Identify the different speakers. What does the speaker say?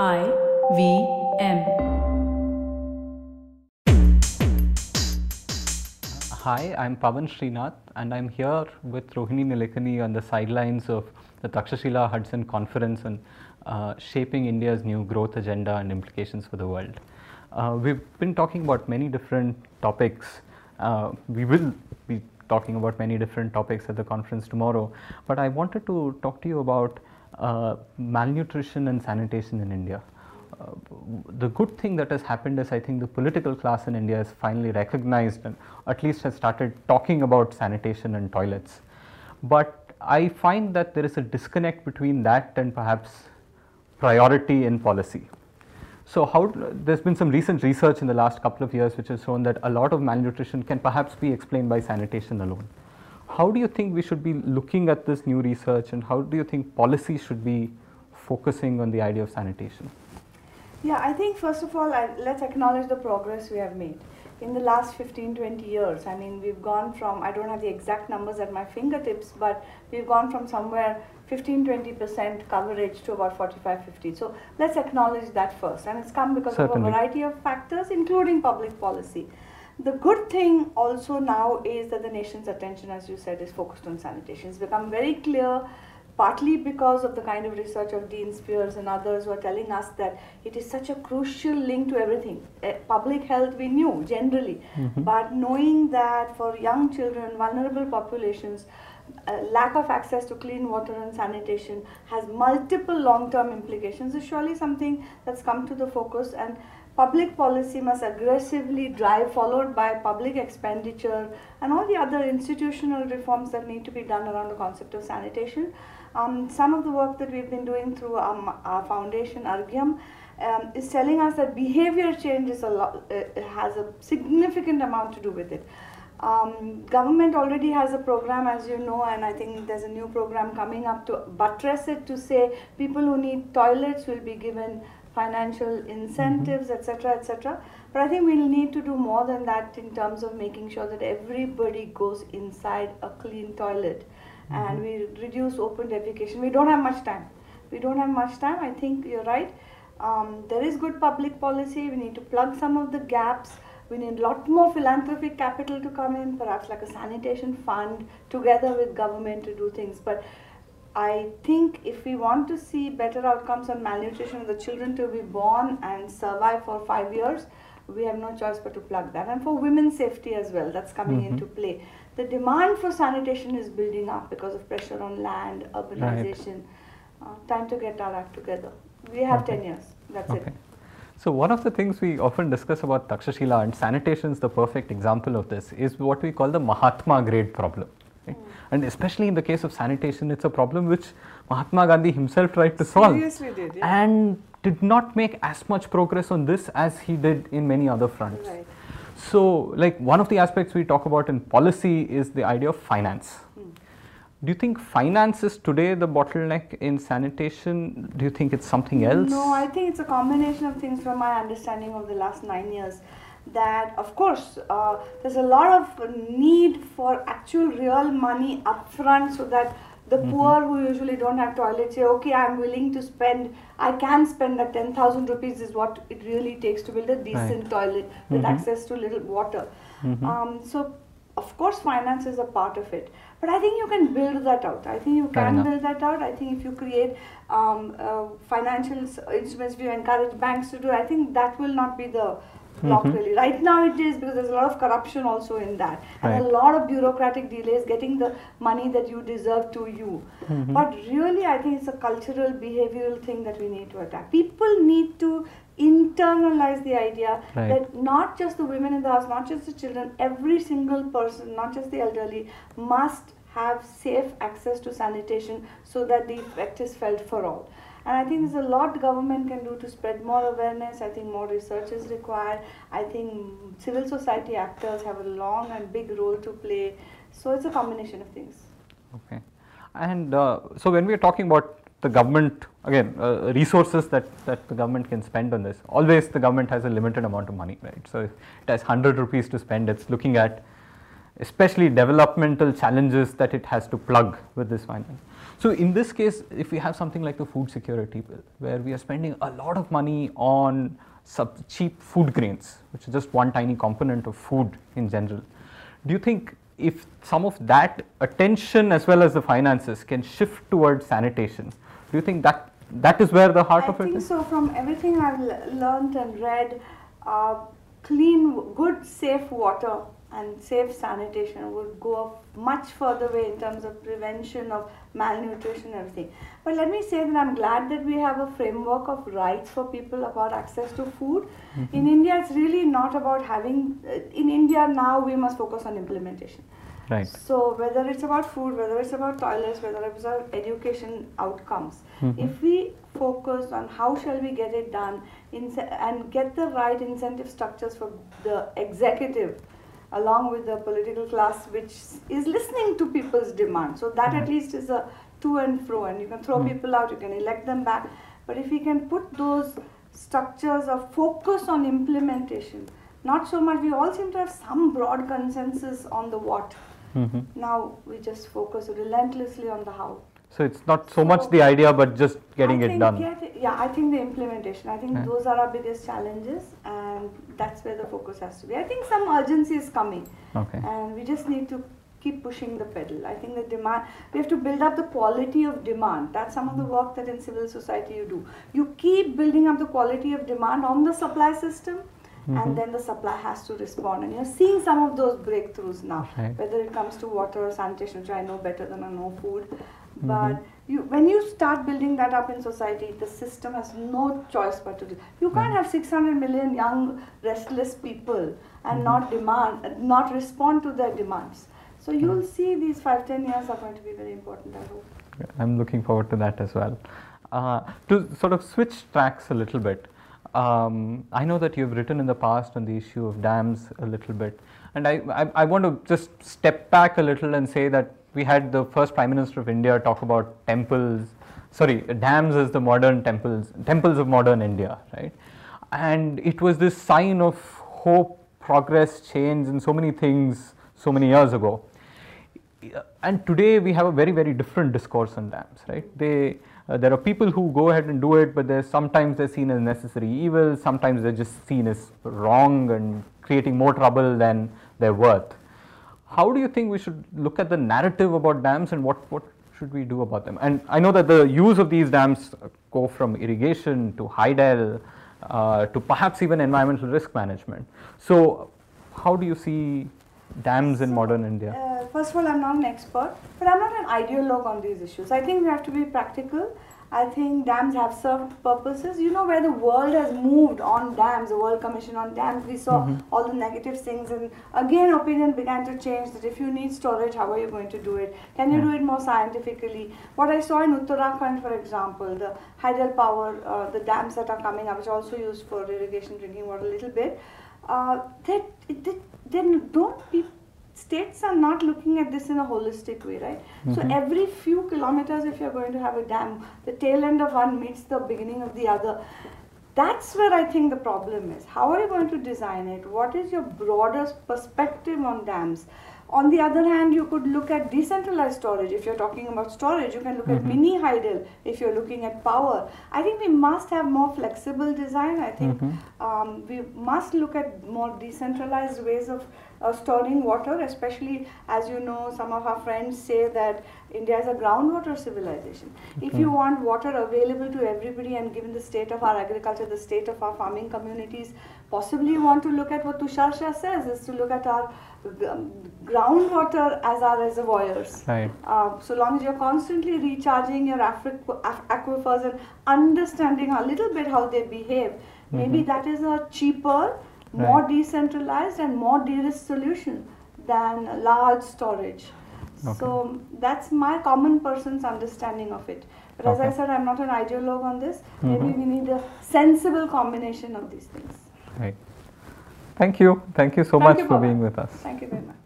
Speaker 1: I V M.
Speaker 2: Hi, I'm Pavan Srinath and I'm here with Rohini Nilekani on the sidelines of the Takshashila Hudson Conference on uh, shaping India's new growth agenda and implications for the world. Uh, we've been talking about many different topics. Uh, we will be talking about many different topics at the conference tomorrow, but I wanted to talk to you about malnutrition and sanitation in India. Uh, the good thing that has happened is I think the political class in India has finally recognized and at least has started talking about sanitation and toilets. But I find that there is a disconnect between that and perhaps priority in policy. So how there's been some recent research in the last couple of years which has shown that a lot of malnutrition can perhaps be explained by sanitation alone. How do you think we should be looking at this new research and how do you think policy should be focusing on the idea of sanitation?
Speaker 3: Yeah, I think first of all, I, let's acknowledge the progress we have made. In the last 15, 20 years, I mean, we've gone from, I don't have the exact numbers at my fingertips, but we've gone from somewhere 15, 20% coverage to about 45, 50. So let's acknowledge that first. And it's come because
Speaker 2: Certainly.
Speaker 3: of a variety of factors, including public policy. The good thing also now is that the nation's attention, as you said, is focused on sanitation. It's become very clear, partly because of the kind of research of Dean Spears and others who are telling us that it is such a crucial link to everything. Eh, public health we knew generally, but knowing that for young children, vulnerable populations, uh, lack of access to clean water and sanitation has multiple long-term implications is surely something that's come to the focus and public policy must aggressively drive followed by public expenditure and all the other institutional reforms that need to be done around the concept of sanitation. Um, some of the work that we've been doing through um, our foundation Arghyam um, is telling us that behavior change is a lot, uh, has a significant amount to do with it. Um, government already has a program, as you know, and I think there's a new program coming up to buttress it to say people who need toilets will be given financial incentives, etc., etc. But I think we'll need to do more than that in terms of making sure that everybody goes inside a clean toilet, and we reduce open defecation. We don't have much time. We don't have much time. I think you're right. Um, there is good public policy. We need to plug some of the gaps. We need a lot more philanthropic capital to come in, perhaps like a sanitation fund together with government to do things. But I think if we want to see better outcomes on malnutrition of the children to be born and survive for five years, we have no choice but to plug that. And for women's safety as well, that's coming into play. The demand for sanitation is building up because of pressure on land, urbanization. Uh, time to get our act together. We have
Speaker 2: Okay.
Speaker 3: 10 years. That's
Speaker 2: Okay.
Speaker 3: it.
Speaker 2: So one of the things we often discuss about Takshashila and sanitation is the perfect example of this is what we call the Mahatma grade problem. And especially in the case of sanitation, it's a problem which Mahatma Gandhi himself tried to solve
Speaker 3: Seriously did, yeah.
Speaker 2: and did not make as much progress on this as he did in many other fronts.
Speaker 3: Right.
Speaker 2: So, like one of the aspects we talk about in policy is the idea of finance. Hmm. Do you think finance is today the bottleneck in sanitation? Do you think it's something else?
Speaker 3: No, I think it's a combination of things from my understanding of the last nine years. That, of course, uh, there's a lot of need for actual real money upfront so that the poor who usually don't have toilets say, okay, I'm willing to spend, I can spend that 10,000 rupees is what it really takes to build a decent toilet with
Speaker 2: Mhm.
Speaker 3: access to little water.
Speaker 2: Mhm.
Speaker 3: Um, so, of course, finance is a part of it. But I think you can build that out. I think you can build that out. I think if you create um, uh, financial instruments, if you encourage banks to do, I think that will not be the block
Speaker 2: Mhm.
Speaker 3: really. Right now it is because there's a lot of corruption also in that, and a lot of bureaucratic delays getting the money that you deserve to you.
Speaker 2: Mhm.
Speaker 3: But really, I think it's a cultural, behavioral thing that we need to attack. People need to internalize the idea
Speaker 2: Right.
Speaker 3: that not just the women in the house, not just the children, every single person, not just the elderly, must have safe access to sanitation so that the effect is felt for all. And I think there's a lot government can do to spread more awareness. I think more research is required. I think civil society actors have a long and big role to play. So it's a combination of things.
Speaker 2: Okay. And uh, so when we are talking about the government, again, uh, resources that, that the government can spend on this, always the government has a limited amount of money, right? So if it has 100 rupees to spend, it's looking at especially developmental challenges that it has to plug with this finance. So in this case, if we have something like the food security bill, where we are spending a lot of money on sub cheap food grains, which is just one tiny component of food in general, do you think if some of that attention as well as the finances can shift towards sanitation, do you think that that is where the heart
Speaker 3: I
Speaker 2: of it
Speaker 3: think so. From everything I've learned and read, uh, clean, good, safe water and safe sanitation would go a much further way in terms of prevention of malnutrition and everything. But let me say that I'm glad that we have a framework of rights for people about access to food. In India, it's really not about having. Uh, in India now, we must focus on implementation.
Speaker 2: Right.
Speaker 3: So whether it's about food, whether it's about toilets, whether it's about education outcomes,
Speaker 2: Mhm.
Speaker 3: if we focus on how shall we get it done and get the right incentive structures for the executive along with the political class which is listening to people's demand. So that at
Speaker 2: Mhm.
Speaker 3: least is a to and fro and you can throw
Speaker 2: Mhm.
Speaker 3: people out, you can elect them back. But if we can put those structures of focus on implementation, not so much, we all seem to have some broad consensus on the what.
Speaker 2: Mhm.
Speaker 3: Now we just focus relentlessly on the how.
Speaker 2: So it's not so much the idea, but just getting it done.
Speaker 3: get yeah, I think the implementation. I think
Speaker 2: Yeah.
Speaker 3: those are our biggest challenges, and that's where the focus has to be. I think some urgency is coming,
Speaker 2: Okay.
Speaker 3: and we just need to keep pushing the pedal. I think the demand. We have to build up the quality of demand. That's some of the work that in civil society you do. You keep building up the quality of demand on the supply system.
Speaker 2: Mhm.
Speaker 3: And then the supply has to respond, and you're seeing some of those breakthroughs now.
Speaker 2: Right.
Speaker 3: Whether it comes to water or sanitation, which I know better than I know food,
Speaker 2: Mm-hmm.
Speaker 3: But you, when you start building that up in society, the system has no choice but to do. You can't
Speaker 2: Mm-hmm.
Speaker 3: have 600 million young, restless people and
Speaker 2: Mhm.
Speaker 3: not demand, not respond to their demands. So you'll see these five, ten years are going to be very important. I hope.
Speaker 2: I'm looking forward to that as well. Uh, to sort of switch tracks a little bit, um, I know that you've written in the past on the issue of dams a little bit, and I, I, I want to just step back a little and say that we had the first Prime Minister of India talk about temples, sorry, dams as the modern temples, temples of modern India, right? And it was this sign of hope, progress, change, and so many things so many years ago. And today we have a very very different discourse on dams right? They uh, there are people who go ahead and do it but there's sometimes they're seen as necessary evil sometimes they're just seen as wrong and creating more trouble than they're worth how do you think we should look at the narrative about dams and what what should we do about them and i know that the use of these dams go from irrigation to hydel uh, to perhaps even environmental risk management so how do you see dams in modern india
Speaker 3: Uh, first of all, I'm not an expert, but I'm not an ideologue on these issues. I think we have to be practical. I think dams have served purposes. You know where the world has moved on dams, the World Commission on Dams. We saw
Speaker 2: Mhm.
Speaker 3: all the negative things, and again, opinion began to change. That if you need storage, how are you going to do it? Can you do it more scientifically? What I saw in Uttarakhand, for example, the hydropower, uh, the dams that are coming up, which are also used for irrigation, drinking water, a little bit. Uh, that they, they don't people states are not looking at this in a holistic way, right? So
Speaker 2: Mhm.
Speaker 3: every few kilometers, if you're going to have a dam, the tail end of one meets the beginning of the other. That's where I think the problem is. How are you going to design it? What is your broader perspective on dams? On the other hand, you could look at decentralized storage. If you're talking about storage, you can look at
Speaker 2: Mhm.
Speaker 3: mini hydel. If you're looking at power, I think we must have more flexible design. I think
Speaker 2: Mhm.
Speaker 3: um, we must look at more decentralized ways of uh, storing water, especially as you know, some of our friends say that India is a groundwater civilization. If you want water available to everybody, and given the state of our agriculture, the state of our farming communities, possibly you want to look at what Tushar Shah says is to look at our um, groundwater as our reservoirs.
Speaker 2: right
Speaker 3: Uh, so long as you're constantly recharging your aquifers and understanding a little bit how they behave, maybe
Speaker 2: Mhm.
Speaker 3: that is a cheaper, more
Speaker 2: Right.
Speaker 3: decentralized, and more de-risk solution than large storage.
Speaker 2: Okay.
Speaker 3: So that's my common person's understanding of it. But as I said, I'm not an ideologue on this. Maybe
Speaker 2: Mhm.
Speaker 3: we need a sensible combination of these things.
Speaker 2: Right. Thank you. Thank you so
Speaker 3: Thank
Speaker 2: much
Speaker 3: you,
Speaker 2: for being with us.
Speaker 3: Thank you very much.